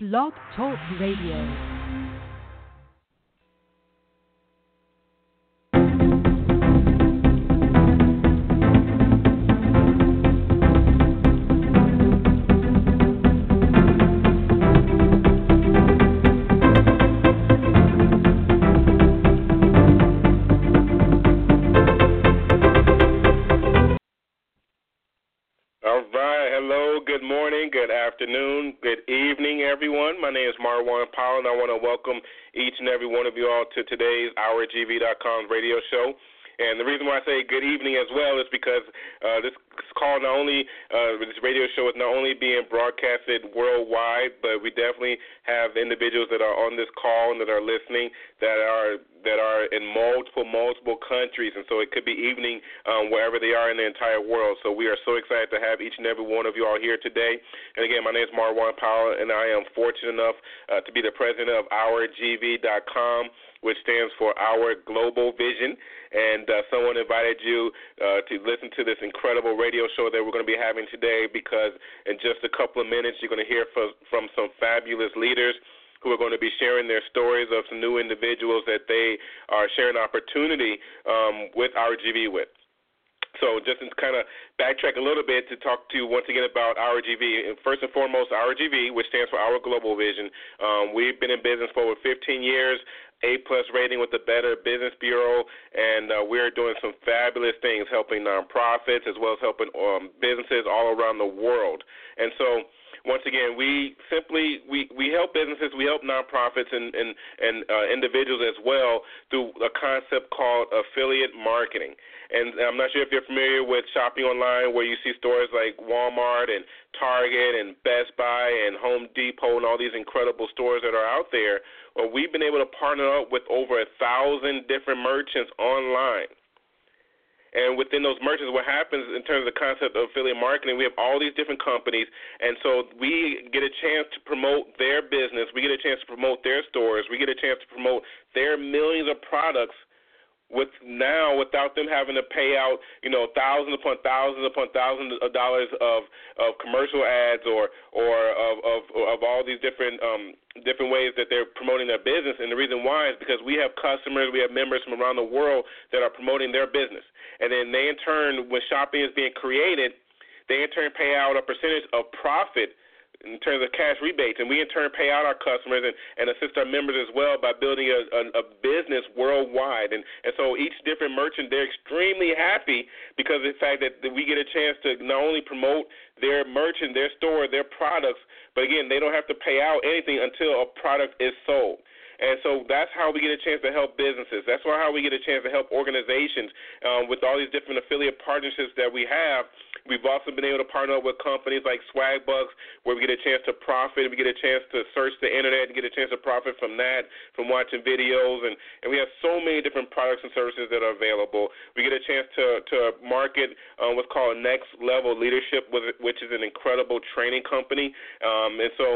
Blog Talk Radio. Afternoon. Good evening, everyone. My name is Marwan Powell, and I want to welcome each and every one of you all to today's OurGV.com radio show. And the reason why I say good evening as well is because uh, this call not only uh, this radio show is not only being broadcasted worldwide, but we definitely have individuals that are on this call and that are listening that are that are in multiple multiple countries, and so it could be evening um, wherever they are in the entire world. So we are so excited to have each and every one of you all here today. And again, my name is Marwan Powell, and I am fortunate enough uh, to be the president of OurGV.com which stands for Our Global Vision. And uh, someone invited you uh, to listen to this incredible radio show that we're going to be having today because in just a couple of minutes, you're going to hear from, from some fabulous leaders who are going to be sharing their stories of some new individuals that they are sharing opportunity um, with OurGV with. So just to kind of backtrack a little bit to talk to you once again about OurGV. First and foremost, OurGV, which stands for Our Global Vision. Um, we've been in business for over 15 years. A plus rating with the Better Business Bureau, and uh, we're doing some fabulous things, helping nonprofits as well as helping um, businesses all around the world. And so, once again, we simply we, we help businesses, we help nonprofits and and, and uh, individuals as well through a concept called affiliate marketing. And I'm not sure if you're familiar with shopping online, where you see stores like Walmart and Target and Best Buy and Home Depot and all these incredible stores that are out there. Well, we've been able to partner up with over a thousand different merchants online. And within those merchants, what happens in terms of the concept of affiliate marketing, we have all these different companies, and so we get a chance to promote their business, we get a chance to promote their stores, we get a chance to promote their millions of products with now without them having to pay out you know thousands upon thousands upon thousands of dollars of of commercial ads or or of of of all these different um different ways that they're promoting their business. And the reason why is because we have customers we have members from around the world that are promoting their business. And then they in turn when shopping is being created they in turn pay out a percentage of profit in terms of cash rebates, and we in turn pay out our customers and, and assist our members as well by building a, a, a business worldwide. And, and so each different merchant, they're extremely happy because of the fact that, that we get a chance to not only promote their merchant, their store, their products, but again, they don't have to pay out anything until a product is sold. And so that's how we get a chance to help businesses. That's why how we get a chance to help organizations um, with all these different affiliate partnerships that we have. We've also been able to partner up with companies like Swagbucks, where we get a chance to profit. We get a chance to search the internet and get a chance to profit from that, from watching videos, and and we have so many different products and services that are available. We get a chance to to market um, what's called Next Level Leadership, which is an incredible training company, um, and so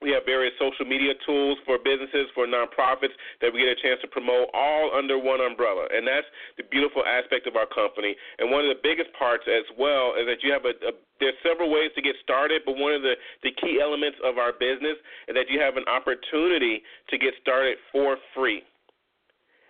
we have various social media tools for businesses, for nonprofits that we get a chance to promote all under one umbrella. And that's the beautiful aspect of our company. And one of the biggest parts as well is that you have a, a there's several ways to get started, but one of the, the key elements of our business is that you have an opportunity to get started for free.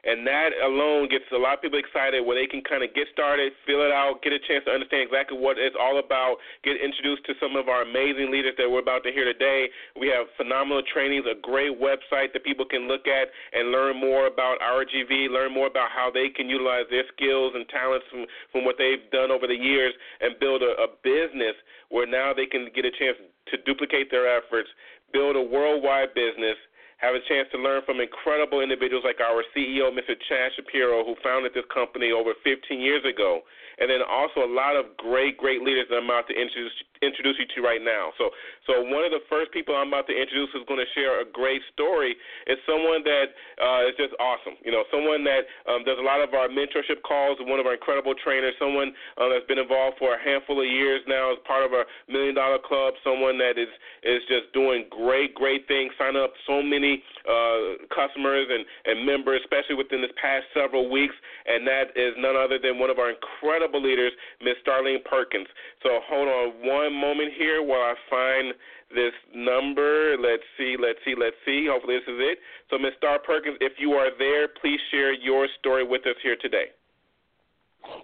And that alone gets a lot of people excited where they can kind of get started, fill it out, get a chance to understand exactly what it's all about, get introduced to some of our amazing leaders that we're about to hear today. We have phenomenal trainings, a great website that people can look at and learn more about RGV, learn more about how they can utilize their skills and talents from, from what they've done over the years and build a, a business where now they can get a chance to duplicate their efforts, build a worldwide business have a chance to learn from incredible individuals like our CEO, Mr. Chad Shapiro, who founded this company over 15 years ago, and then also a lot of great, great leaders that I'm about to introduce introduce you to right now. So, so one of the first people I'm about to introduce who's going to share a great story is someone that uh, is just awesome. You know, someone that um, does a lot of our mentorship calls, one of our incredible trainers, someone uh, that's been involved for a handful of years now as part of our Million Dollar Club, someone that is is just doing great, great things, signing up so many uh, customers and, and members, especially within this past several weeks, and that is none other than one of our incredible level leaders, Miss Starlene Perkins. So hold on one moment here while I find this number. Let's see, let's see, let's see. Hopefully this is it. So Miss Star Perkins, if you are there, please share your story with us here today.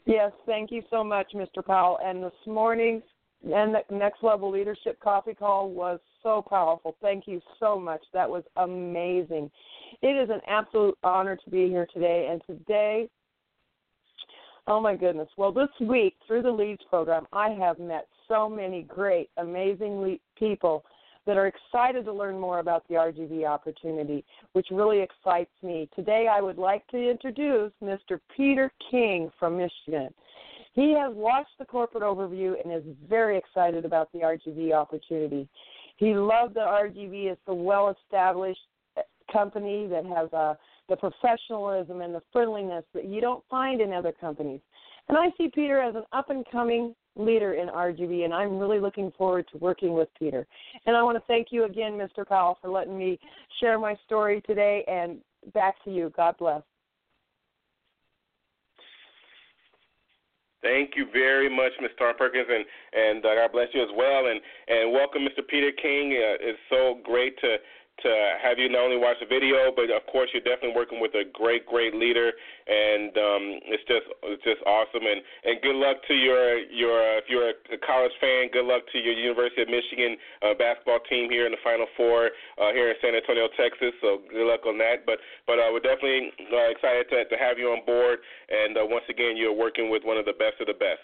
Yes, thank you so much, Mr. Powell. And this morning's and the next level leadership coffee call was so powerful. Thank you so much. That was amazing. It is an absolute honor to be here today. And today, oh my goodness. Well, this week through the Leads program, I have met so many great, amazing people that are excited to learn more about the RGV opportunity, which really excites me. Today, I would like to introduce Mr. Peter King from Michigan. He has watched the corporate overview and is very excited about the RGV opportunity. He loved the RGV. It's a well established company that has uh, the professionalism and the friendliness that you don't find in other companies. And I see Peter as an up and coming leader in RGV, and I'm really looking forward to working with Peter. And I want to thank you again, Mr. Powell, for letting me share my story today. And back to you. God bless. Thank you very much, Ms. Star Perkins, and and uh, God bless you as well. And and welcome, Mr. Peter King. Uh, it's so great to to have you not only watch the video, but of course you're definitely working with a great, great leader, and um, it's just it's just awesome. And and good luck to your your uh, if you're a college fan, good luck to your University of Michigan uh, basketball team here in the Final Four uh, here in San Antonio, Texas. So good luck on that. But but uh, we're definitely uh, excited to to have you on board. And uh, once again, you're working with one of the best of the best.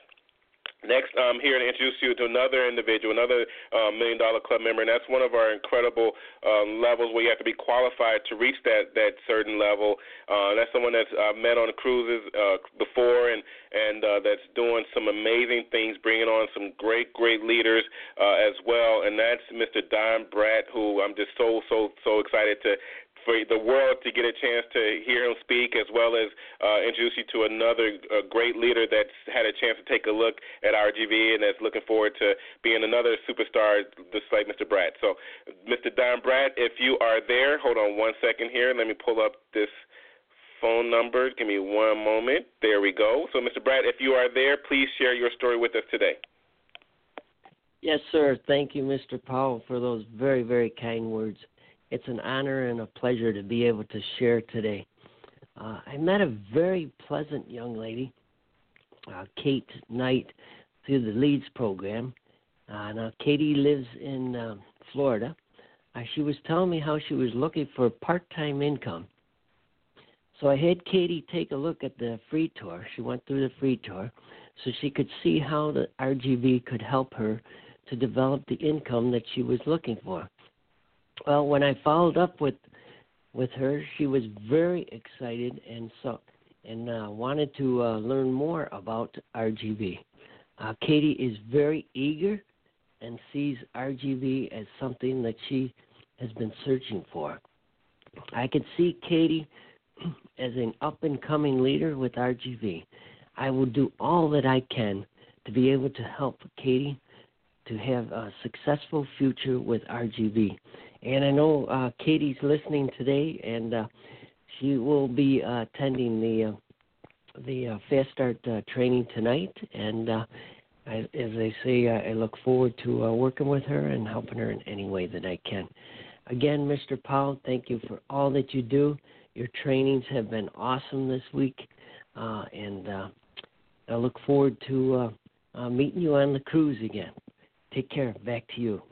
Next, I'm here to introduce you to another individual, another uh, Million Dollar Club member, and that's one of our incredible um, levels where you have to be qualified to reach that that certain level. Uh, that's someone that's uh, met on cruises uh, before, and and uh, that's doing some amazing things, bringing on some great great leaders uh, as well. And that's Mr. Don Bratt, who I'm just so so so excited to for the world to get a chance to hear him speak, as well as uh, introduce you to another uh, great leader that's had a chance to take a look at RGV and that's looking forward to being another superstar, just like Mr. Bratt. So, Mr. Don Bratt, if you are there, hold on one second here. Let me pull up this phone number. Give me one moment. There we go. So, Mr. Bratt, if you are there, please share your story with us today. Yes, sir. Thank you, Mr. Powell, for those very, very kind words. It's an honor and a pleasure to be able to share today. Uh, I met a very pleasant young lady, uh, Kate Knight, through the Leads program. Uh, now, Katie lives in uh, Florida. Uh, she was telling me how she was looking for part time income. So I had Katie take a look at the free tour. She went through the free tour so she could see how the RGV could help her to develop the income that she was looking for. Well, when I followed up with with her, she was very excited and so and uh, wanted to uh, learn more about RGV. Uh, Katie is very eager and sees RGV as something that she has been searching for. I can see Katie as an up and coming leader with RGV. I will do all that I can to be able to help Katie to have a successful future with RGV. And I know uh, Katie's listening today, and uh, she will be uh, attending the uh, the uh, Fast Start uh, training tonight. And uh, I, as I say, I look forward to working with her and helping her in any way that I can. Again, Mr. Powell, thank you for all that you do. Your trainings have been awesome this week, uh, and uh, I look forward to meeting you on the cruise again. Take care. Back to you.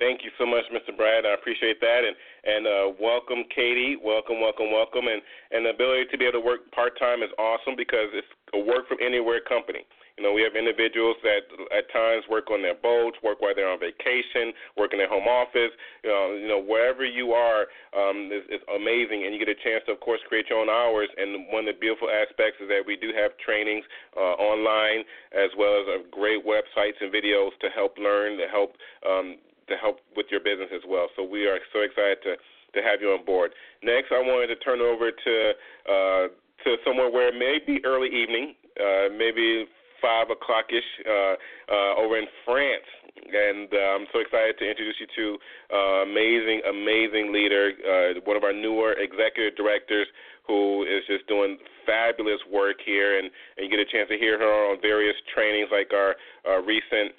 Thank you so much, Mr. Bratt. I appreciate that, and and uh, welcome, Katie. Welcome, welcome, welcome, and and the ability to be able to work part time is awesome because it's a work from anywhere company. You know, we have individuals that at times work on their boats, work while they're on vacation, work in their home office. You know, you know wherever you are um, is amazing, and you get a chance to, of course, create your own hours. And one of the beautiful aspects is that we do have trainings uh, online as well as uh, great websites and videos to help learn, to help um, to help with your business as well. So we are so excited to to have you on board. Next, I wanted to turn over to uh, to somewhere where it may be early evening, uh, maybe five o'clock ish uh, uh, over in France. And uh, I'm so excited to introduce you to uh, amazing, amazing leader, uh, one of our newer executive directors who is just doing fabulous work here. And, and you get a chance to hear her on various trainings like our uh, recent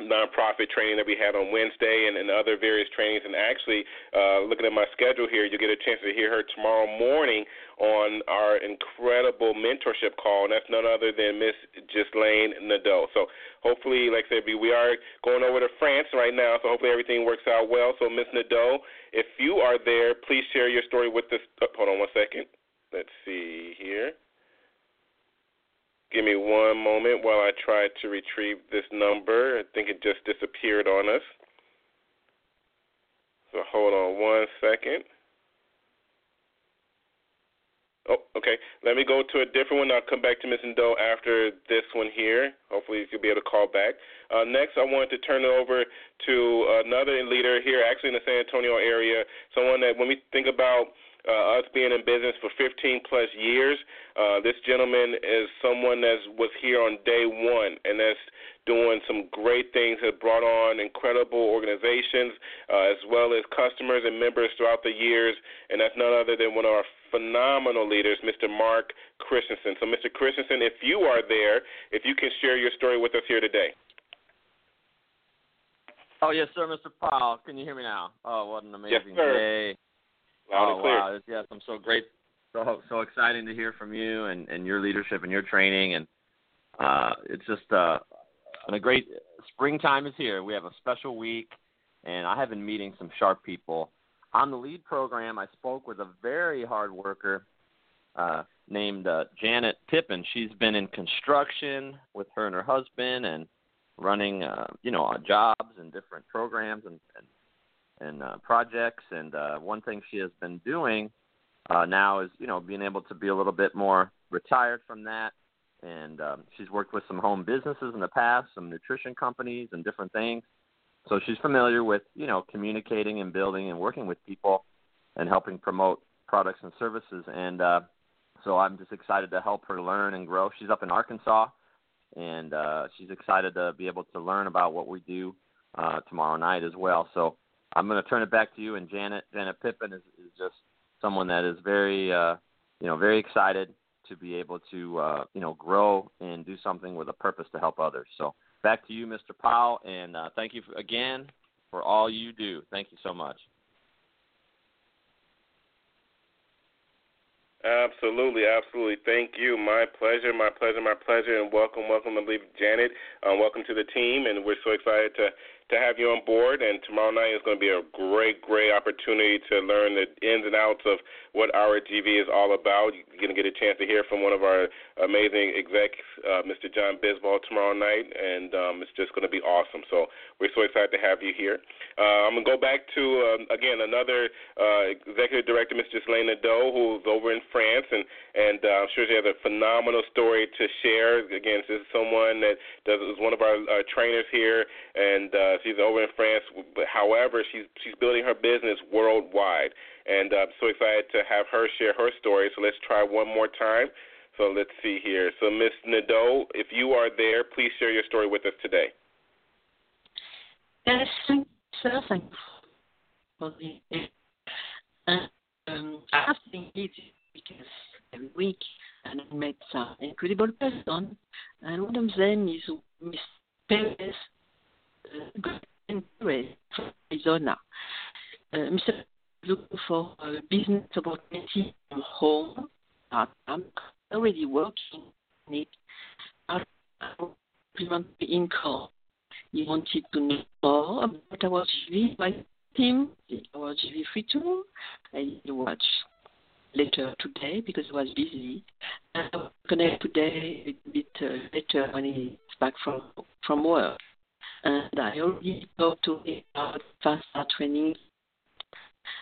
nonprofit training that we had on Wednesday and, and other various trainings. And actually, uh, looking at my schedule here, you'll get a chance to hear her tomorrow morning on our incredible mentorship call, and that's none other than Miss Ghislaine Nadeau. So hopefully, like I said, we are going over to France right now, so hopefully everything works out well. So Miss Nadeau, if you are there, please share your story with us. Oh, hold on one second. Let's see here. Give me one moment while I try to retrieve this number. I think it just disappeared on us. So hold on one second. Oh, okay. Let me go to a different one. I'll come back to Ms. Nadeau after this one here. Hopefully, you'll be able to call back. Uh, next, I wanted to turn it over to another leader here, actually in the San Antonio area, someone that when we think about uh, us being in business for 15 plus years. Uh, this gentleman is someone that was here on day one and that's doing some great things, has brought on incredible organizations uh, as well as customers and members throughout the years, and that's none other than one of our phenomenal leaders, Mr. Mark Christensen. So, Mr. Christensen, if you are there, if you can share your story with us here today. Oh yes, sir, Mr. Powell. Can you hear me now? Oh, what an amazing yes, day! Loud oh wow, yes, I'm so great, so so exciting to hear from you and and your leadership and your training, and uh, it's just uh, and a great springtime is here. We have a special week, and I have been meeting some sharp people on the lead program, I spoke with a very hard worker uh, named uh, Janet Pippin. She's been in construction with her and her husband and running, uh, you know, uh, jobs and different programs and and, and uh, projects. And uh, one thing she has been doing uh, now is, you know, being able to be a little bit more retired from that. And um, she's worked with some home businesses in the past, some nutrition companies, and different things. So she's familiar with, you know, communicating and building and working with people and helping promote products and services. And uh, so I'm just excited to help her learn and grow. She's up in Arkansas, and uh, she's excited to be able to learn about what we do uh, tomorrow night as well. So I'm going to turn it back to you. And Janet, Janet Pippin is, is just someone that is very, uh, you know, very excited to be able to, uh, you know, grow and do something with a purpose to help others. So back to you, Mr. Powell, and uh, thank you for, again for all you do. Thank you so much. Absolutely, absolutely. Thank you. My pleasure, my pleasure, my pleasure, and welcome, welcome, I believe, Janet. Uh, welcome to the team, and we're so excited to to have you on board. And tomorrow night is going to be a great, great opportunity to learn the ins and outs of what our GV is all about. You're going to get a chance to hear from one of our amazing execs, uh, Mr. John Bisbal, tomorrow night, and um, it's just going to be awesome. So we're so excited to have you here. Uh, I'm going to go back to, um, again, another uh, executive director, Mr. Ghislaine Nadeau, who's over in France, and, and uh, I'm sure she has a phenomenal story to share. Again, this is someone that does, is one of our uh, trainers here, and uh, she's over in France. But however, she's she's building her business worldwide, and I'm so excited to have her share her story. So let's try one more time. So let's see here. So Miss Nadeau, if you are there, please share your story with us today. Yes, for the. Um, I have been because every week, and I met some incredible person, and one of them is Miss Perez Arizona. Uh, Mr. looking for a business opportunity from home. I'm already working on it. The income. He wanted to know more about our GV by him, our GV free tool. I watch later today because I was busy. I will connect today a bit uh, later when he's back from from work and I already talked to him about fast start training.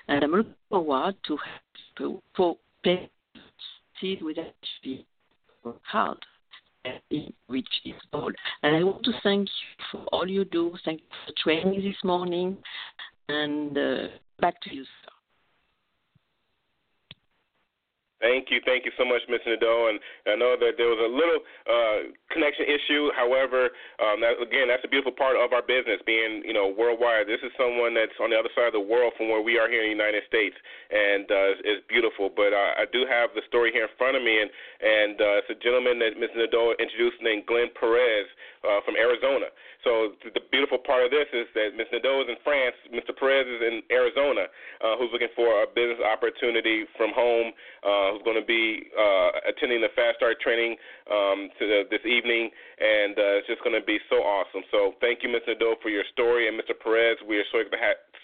And I'm looking forward to to for see with HP hard which is goal. And I want to thank you for all you do. Thank you for training this morning. And uh, back to you, sir. Thank you, thank you so much, Mr. Nadeau. And I know that there was a little uh, connection issue. However, um, that, again, that's a beautiful part of our business, being you know worldwide. This is someone that's on the other side of the world from where we are here in the United States, and uh, it's beautiful. But uh, I do have the story here in front of me, and and uh, it's a gentleman that Mr. Nadeau introduced named Glenn Perez uh, from Arizona. So the beautiful part of this is that Mr. Nadeau is in France, Mr. Perez is in Arizona, uh, who's looking for a business opportunity from home. Uh, who's going to be uh, attending the Fast Start training um, to the, this evening, and uh, it's just going to be so awesome. So thank you, Mr. Doe, for your story, and Mr. Perez, we are so,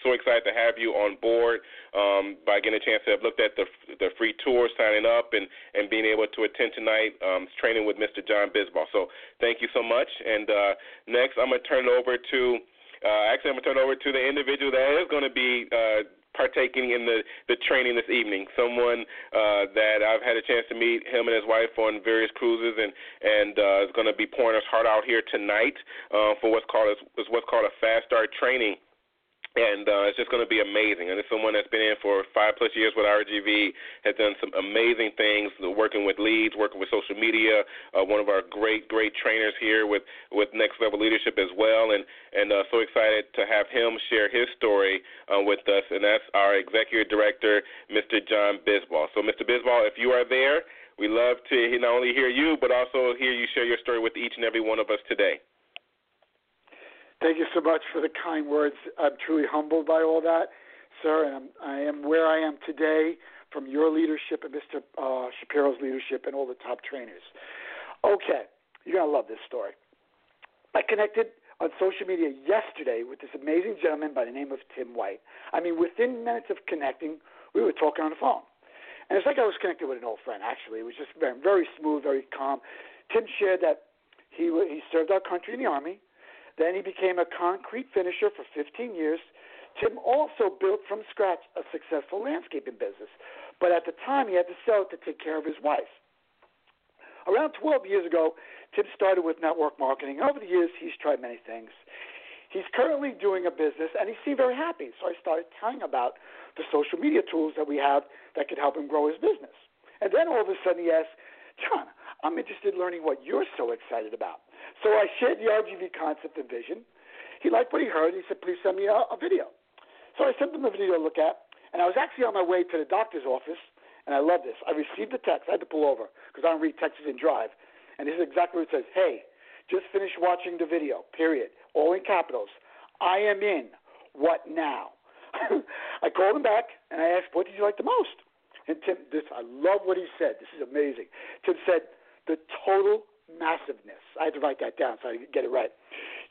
so excited to have you on board um, by getting a chance to have looked at the the free tour, signing up, and and being able to attend tonight um, training with Mr. John Bisbal. So thank you so much. And uh, next, I'm to turn it over to. Uh, actually, I'm to turn it over to the individual that is to be uh, partaking in the the training this evening. Someone uh, that I've had a chance to meet him and his wife on various cruises, and and uh, is going to be pouring his heart out here tonight uh, for what's called is what's called a fast start training and uh, it's just going to be amazing. And it's someone that's been in for five plus years with RGV, has done some amazing things, working with leads, working with social media. Uh, one of our great, great trainers here with with Next Level Leadership as well, and and uh, so excited to have him share his story uh, with us. And that's our executive director, Mr. John Bisbal. So, Mr. Bisbal, if you are there, we love to not only hear you, but also hear you share your story with each and every one of us today. Thank you so much for the kind words. I'm truly humbled by all that, sir, and I'm, I am where I am today from your leadership and Mr. Uh, Shapiro's leadership and all the top trainers. Okay, you're going to love this story. I connected on social media yesterday with this amazing gentleman by the name of Tim White. I mean, within minutes of connecting, we were talking on the phone. And it's like I was connected with an old friend, actually. It was just very, very smooth, very calm. Tim shared that he, he served our country in the Army then he became a concrete finisher for 15 years. Tim also built from scratch a successful landscaping business, but at the time he had to sell it to take care of his wife. Around 12 years ago, Tim started with network marketing. Over the years, he's tried many things. He's currently doing a business, and he seemed very happy. So I started telling about the social media tools that we have that could help him grow his business. And then all of a sudden, he asked, John, I'm interested in learning what you're so excited about. So I shared the RGV concept and vision. He liked what he heard. He said, please send me a, a video. So I sent him a video to look at, and I was actually on my way to the doctor's office, and I love this. I received a text. I had to pull over because I don't read texts and drive. And this is exactly what it says. Hey, just finished watching the video, period. All in capitals. I am in. What now? I called him back, and I asked, what did you like the most? And Tim, this I love what he said. This is amazing. Tim said, the total massiveness. I had to write that down so I could get it right.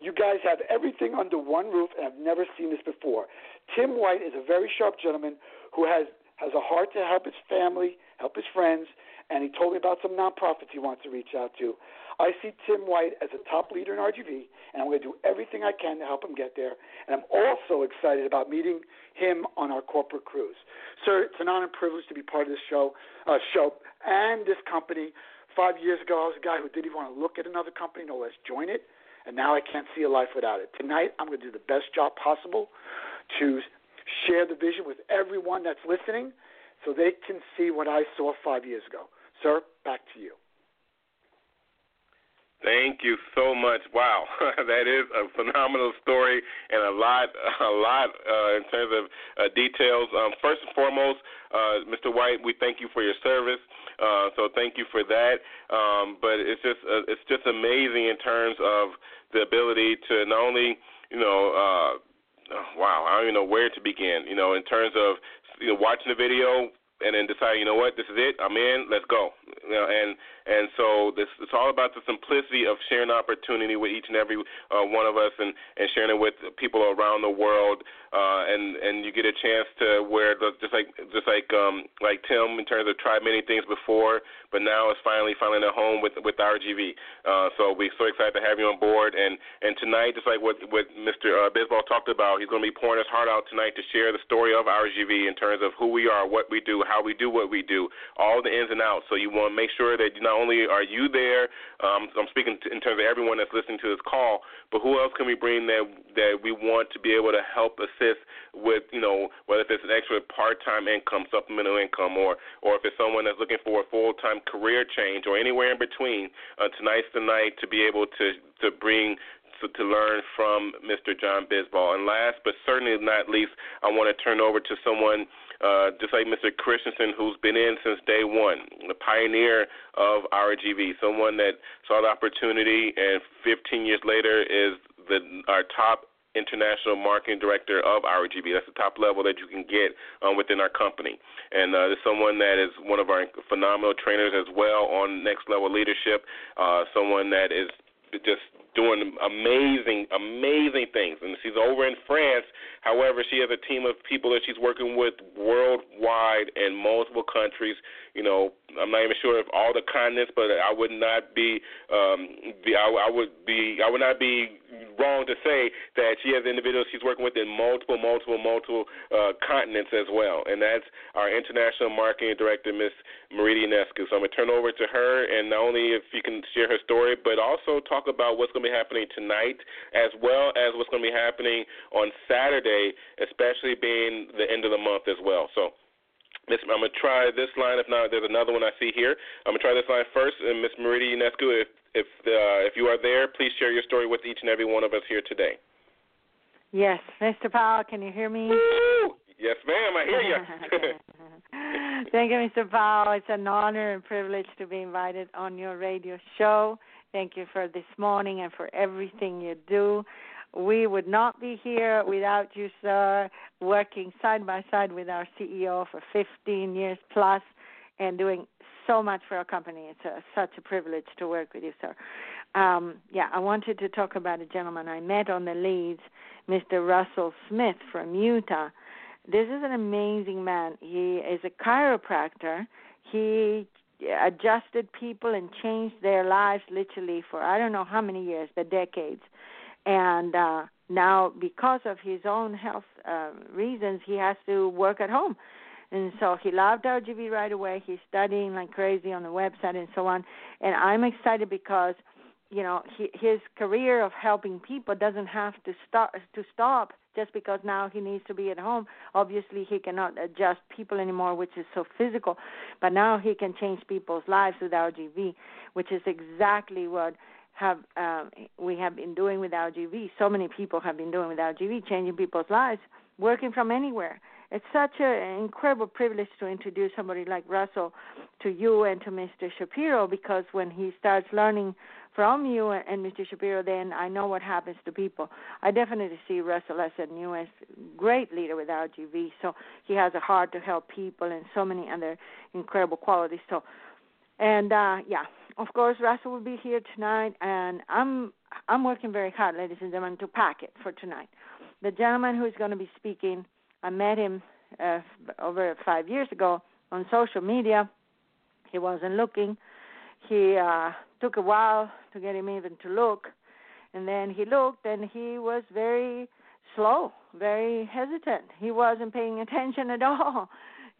You guys have everything under one roof, and I've never seen this before. Tim White is a very sharp gentleman who has has a heart to help his family, help his friends, and he told me about some nonprofits he wants to reach out to. I see Tim White as a top leader in RGV, and I'm going to do everything I can to help him get there. And I'm also excited about meeting him on our corporate cruise. Sir, it's an honor and privilege to be part of this show, uh, show and this company. Five years ago, I was a guy who didn't even want to look at another company, no less join it. And now I can't see a life without it. Tonight, I'm going to do the best job possible to share the vision with everyone that's listening so they can see what I saw five years ago. Sir, back to you. Thank you so much. Wow, that is a phenomenal story and a lot, a lot uh, in terms of uh, details. Um, first and foremost, uh, Mr. White, we thank you for your service. Uh, so thank you for that. Um, but it's just, uh, it's just amazing in terms of the ability to not only, you know, uh, wow, I don't even know where to begin. You know, in terms of you know watching the video, and then decide, you know what, this is it, I'm in, let's go. You know, and and so this it's all about the simplicity of sharing opportunity with each and every uh, one of us, and and sharing it with people around the world, uh, and and you get a chance to where the, just like just like um like Tim in terms of tried many things before, but now it's finally finally at home with with RGV. Uh, so we're so excited to have you on board, and and tonight, just like what what Mr. Uh, Bisbal talked about, he's going to be pouring his heart out tonight to share the story of RGV in terms of who we are, what we do, how we do what we do, all the ins and outs. So you want to make sure that not only are you there, um, I'm speaking to, in terms of everyone that's listening to this call, but who else can we bring that that we want to be able to help assist with, you know, whether it's an extra part-time income, supplemental income, or or if it's someone that's looking for a full-time career change, or anywhere in between. Uh, tonight's the night to be able to to bring to, to learn from Mr. John Bisbal. And last but certainly not least, I want to turn over to someone uh, just like Mr. Christensen, who's been in since day one, the pioneer of RGV, someone that saw the opportunity, and 15 years later is the our top international marketing director of RGV. That's the top level that you can get um, within our company. And uh, there's someone that is one of our phenomenal trainers as well on next level leadership. Uh, someone that is just doing amazing, amazing things. And she's over in France. However, she has a team of people that she's working with worldwide in multiple countries. You know, I'm not even sure if all the continents, but I would not be, um, be I, I would be, I would not be wrong to say that she has individuals she's working with in multiple, multiple, multiple uh, continents as well. And that's our international marketing director, Miss Marita Ionescu. So I'm gonna turn over to her, and not only if you can share her story, but also talk about what's gonna be happening tonight, as well as what's gonna be happening on Saturday, especially being the end of the month as well. So. Miss, I'm gonna try this line. If not, there's another one I see here. I'm gonna try this line first. And Miss Marita Ionescu, if if uh, if you are there, please share your story with each and every one of us here today. Yes, Mr. Powell, can you hear me? Woo! Yes, ma'am. I hear you. Thank you, Mr. Powell. It's an honor and privilege to be invited on your radio show. Thank you for this morning and for everything you do. We would not be here without you, sir, working side by side with our CEO for 15 years plus and doing so much for our company. It's a, such a privilege to work with you, sir. Um, yeah, I wanted to talk about a gentleman I met on the leads, Mr. Russell Smith from Utah. This is an amazing man. He is a chiropractor. He adjusted people and changed their lives literally for I don't know how many years, but decades. And uh now because of his own health uh, reasons he has to work at home and so he loved RGV right away. He's studying like crazy on the website and so on. And I'm excited because, you know, he, his career of helping people doesn't have to start to stop just because now he needs to be at home. Obviously, he cannot adjust people anymore, which is so physical. But now he can change people's lives with RGV, which is exactly what have um, we have been doing with RGV. So many people have been doing with RGV, changing people's lives, working from anywhere it's such an incredible privilege to introduce somebody like Russell to you and to Mr. Shapiro because when he starts learning from you and Mr. Shapiro, then I know what happens to people. I definitely see Russell as a newest great leader with RGV. So he has a heart to help people and so many other incredible qualities. So, and uh, yeah, of course, Russell will be here tonight, and I'm I'm working very hard, ladies and gentlemen, to pack it for tonight. The gentleman who is going to be speaking I met him uh, over five years ago on social media. He wasn't looking. He uh, took a while to get him even to look, and then he looked, and he was very slow, very hesitant. He wasn't paying attention at all.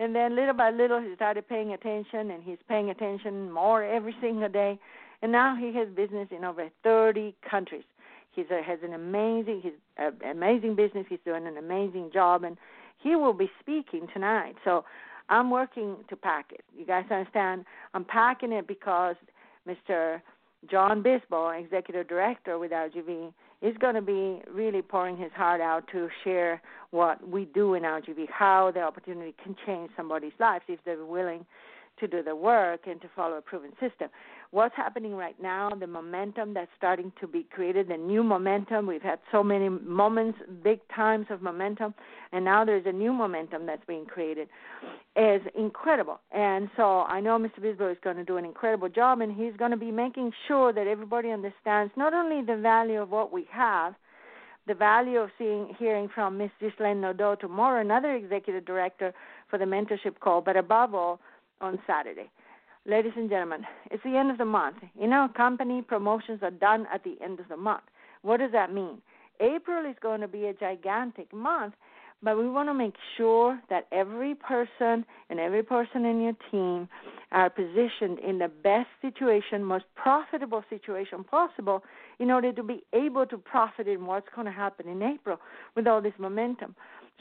And then little by little, he started paying attention, and he's paying attention more every single day. And now he has business in over 30 countries. He's a, has an amazing, he's uh, amazing business. He's doing an amazing job, and he will be speaking tonight. So I'm working to pack it. You guys understand? I'm packing it because Mr. John Bisbal, executive director with RGV, is going to be really pouring his heart out to share what we do in RGV, how the opportunity can change somebody's life if they're willing to do the work and to follow a proven system what's happening right now, the momentum that's starting to be created, the new momentum. We've had so many moments, big times of momentum, and now there's a new momentum that's being created. Is incredible. And so I know Mr. Bisbal is going to do an incredible job, and he's going to be making sure that everybody understands not only the value of what we have, the value of seeing hearing from Ms. Ghislaine Nadeau tomorrow, another executive director for the mentorship call, but above all on Saturday. Ladies and gentlemen, it's the end of the month. In our company, promotions are done at the end of the month. What does that mean? April is going to be a gigantic month but we want to make sure that every person and every person in your team are positioned in the best situation, most profitable situation possible in order to be able to profit in what's going to happen in April with all this momentum.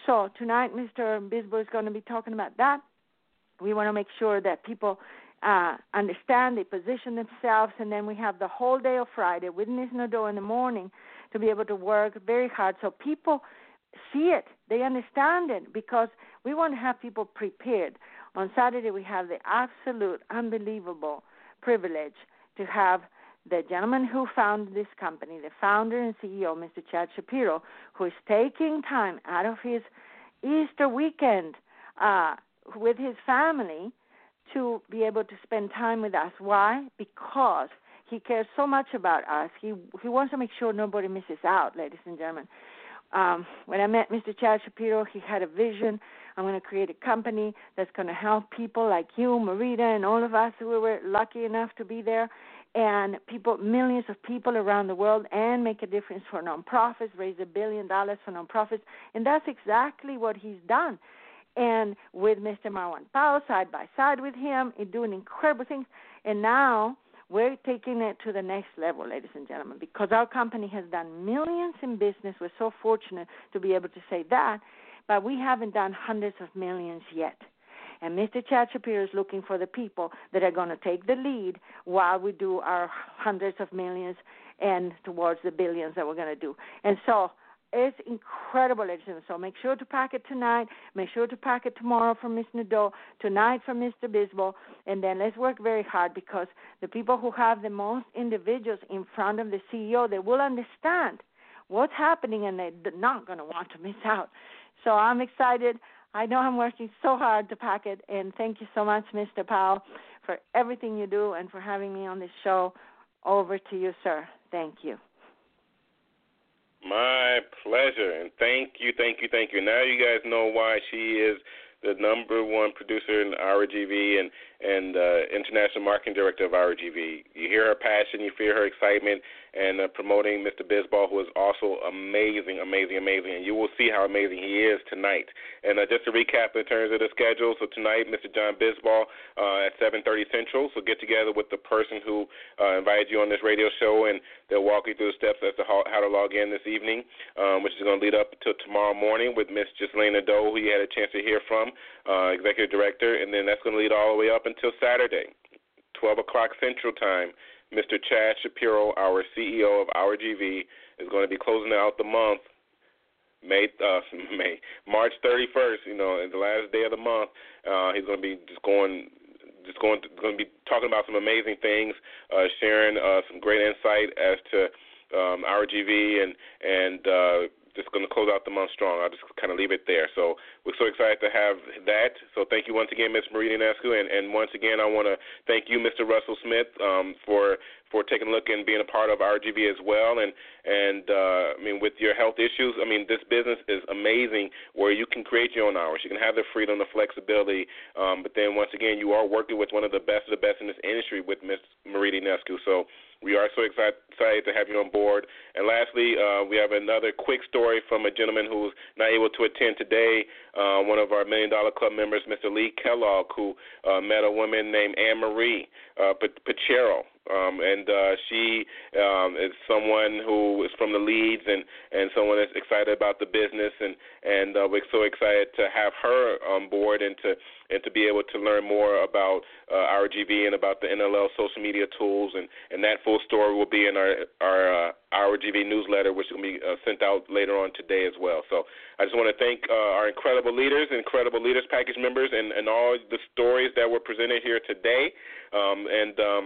So tonight, Mr. Bisbal is going to be talking about that. We want to make sure that people uh, understand, they position themselves, and then we have the whole day of Friday with Ms. Nadeau in the morning to be able to work very hard so people see it, they understand it, because we want to have people prepared. On Saturday, we have the absolute unbelievable privilege to have the gentleman who founded this company, the founder and CEO, Mr. Chad Shapiro, who is taking time out of his Easter weekend uh, with his family to be able to spend time with us. Why? Because he cares so much about us. He he wants to make sure nobody misses out, ladies and gentlemen. Um, when I met Mr. Chad Shapiro, he had a vision. I'm going to create a company that's going to help people like you, Marita, and all of us who were lucky enough to be there, and people, millions of people around the world, and make a difference for nonprofits, raise a billion dollars for nonprofits, and that's exactly what he's done. And with Mr. Marwan Powell side by side with him, doing incredible things, and now we're taking it to the next level, ladies and gentlemen, because our company has done millions in business. We're so fortunate to be able to say that, but we haven't done hundreds of millions yet. And Mr. Chad Shapiro is looking for the people that are going to take the lead while we do our hundreds of millions and towards the billions that we're going to do. And so it's incredible, ladies So make sure to pack it tonight. Make sure to pack it tomorrow for Ms. Nadeau, tonight for Mr. Bisbal, and then let's work very hard because the people who have the most individuals in front of the CEO, they will understand what's happening and they're not going to want to miss out. So I'm excited. I know I'm working so hard to pack it, and thank you so much, Mr. Powell, for everything you do and for having me on this show. Over to you, sir. Thank you. My pleasure, and thank you, thank you, thank you. Now you guys know why she is the number one producer in RGV and and uh, international marketing director of RGV. You hear her passion, you feel her excitement, and uh, promoting Mr. Bisbal, who is also amazing, amazing, amazing. And you will see how amazing he is tonight. And uh, just to recap in terms of the schedule, so tonight, Mr. John Bisbal uh, at 7:30 Central. So get together with the person who uh, invited you on this radio show, and they'll walk you through the steps as to how, how to log in this evening, um, which is going to lead up to tomorrow morning with Miss Ghislaine Doe, who you had a chance to hear from, uh, executive director, and then that's going to lead all the way up until Saturday, 12 o'clock Central Time. Mr. Chad Shapiro, our CEO of our GV, is going to be closing out the month May uh May March 31st. You know, the last day of the month. Uh, he's going to be just going. Just going to, going to be talking about some amazing things, uh, sharing uh, some great insight as to um, our GV and and uh, just going to close out the month strong. I'll just kind of leave it there. So we're so excited to have that. So thank you once again, Ms. Marie Nescu, and, and once again, I want to thank you, Mr. Russell Smith, um, for for taking a look and being a part of RGV as well. And and uh, I mean, with your health issues, I mean, this business is amazing where you can create your own hours. You can have the freedom, the flexibility. Um, but then once again, you are working with one of the best of the best in this industry with Ms. Marie Nescu. So we are so excited, to have you on board. And lastly, uh, we have another quick story from a gentleman who's not able to attend today. Uh, one of our Million Dollar Club members, Mr. Lee Kellogg, who uh, met a woman named Anne Marie uh, Pachero um, and uh, she um, is someone who is from the leads and and someone that's excited about the business and and uh, we're so excited to have her on board and to and to be able to learn more about uh, RGV and about the NLL social media tools and and that full story will be in our our uh, RGV newsletter which will be uh, sent out later on today as well. So I just want to thank uh, our incredible leaders, incredible leaders package members, and and all the stories that were presented here today. Um, and um,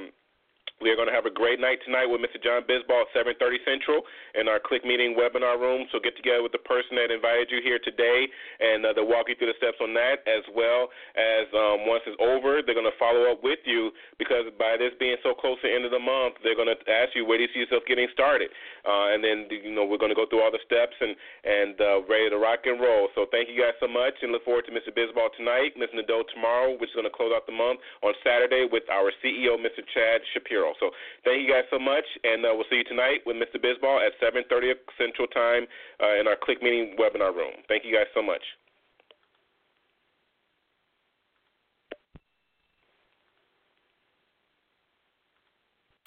we are going to have a great night tonight with Mr. John Bisbal at 7:30 Central in our Click Meeting webinar room. So get together with the person that invited you here today, and uh, they'll walk you through the steps on that. As well as um, once it's over, they're going to follow up with you because by this being so close to the end of the month, they're going to ask you where do you see yourself getting started, uh, and then you know we're going to go through all the steps and and uh, ready to rock and roll. So thank you guys so much, and look forward to Mr. Bisbal tonight, Ms. Nadeau tomorrow, which is going to close out the month on Saturday with our CEO, Mr. Chad Shapiro. Well. So thank you guys so much, and uh, we'll see you tonight with Mr. Bisbal at 7:30 Central Time uh, in our Click Meeting webinar room. Thank you guys so much.